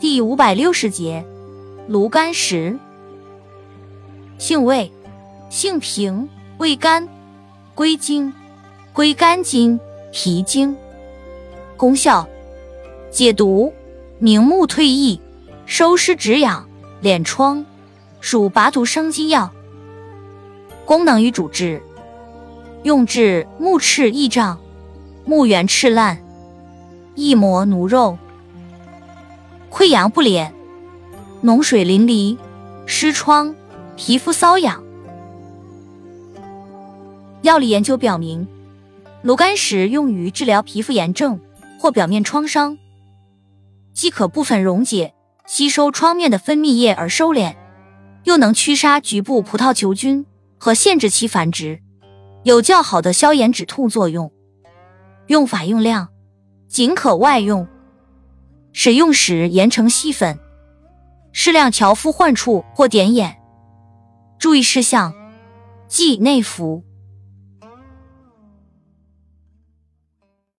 第五百六十节，炉甘石。性味：性平，味甘，归经：归肝经、脾经。功效：解毒、明目、退翳、收湿止痒、敛疮，属拔毒生津药。功能与主治：用治目赤翳胀、目圆赤烂、翳膜奴肉。溃疡不敛、脓水淋漓、湿疮、皮肤瘙痒。药理研究表明，炉甘石用于治疗皮肤炎症或表面创伤，既可部分溶解、吸收创面的分泌液而收敛，又能驱杀局部葡萄球菌和限制其繁殖，有较好的消炎止痛作用。用法用量：仅可外用。使用时研成细粉，适量调敷患处或点眼。注意事项：忌内服。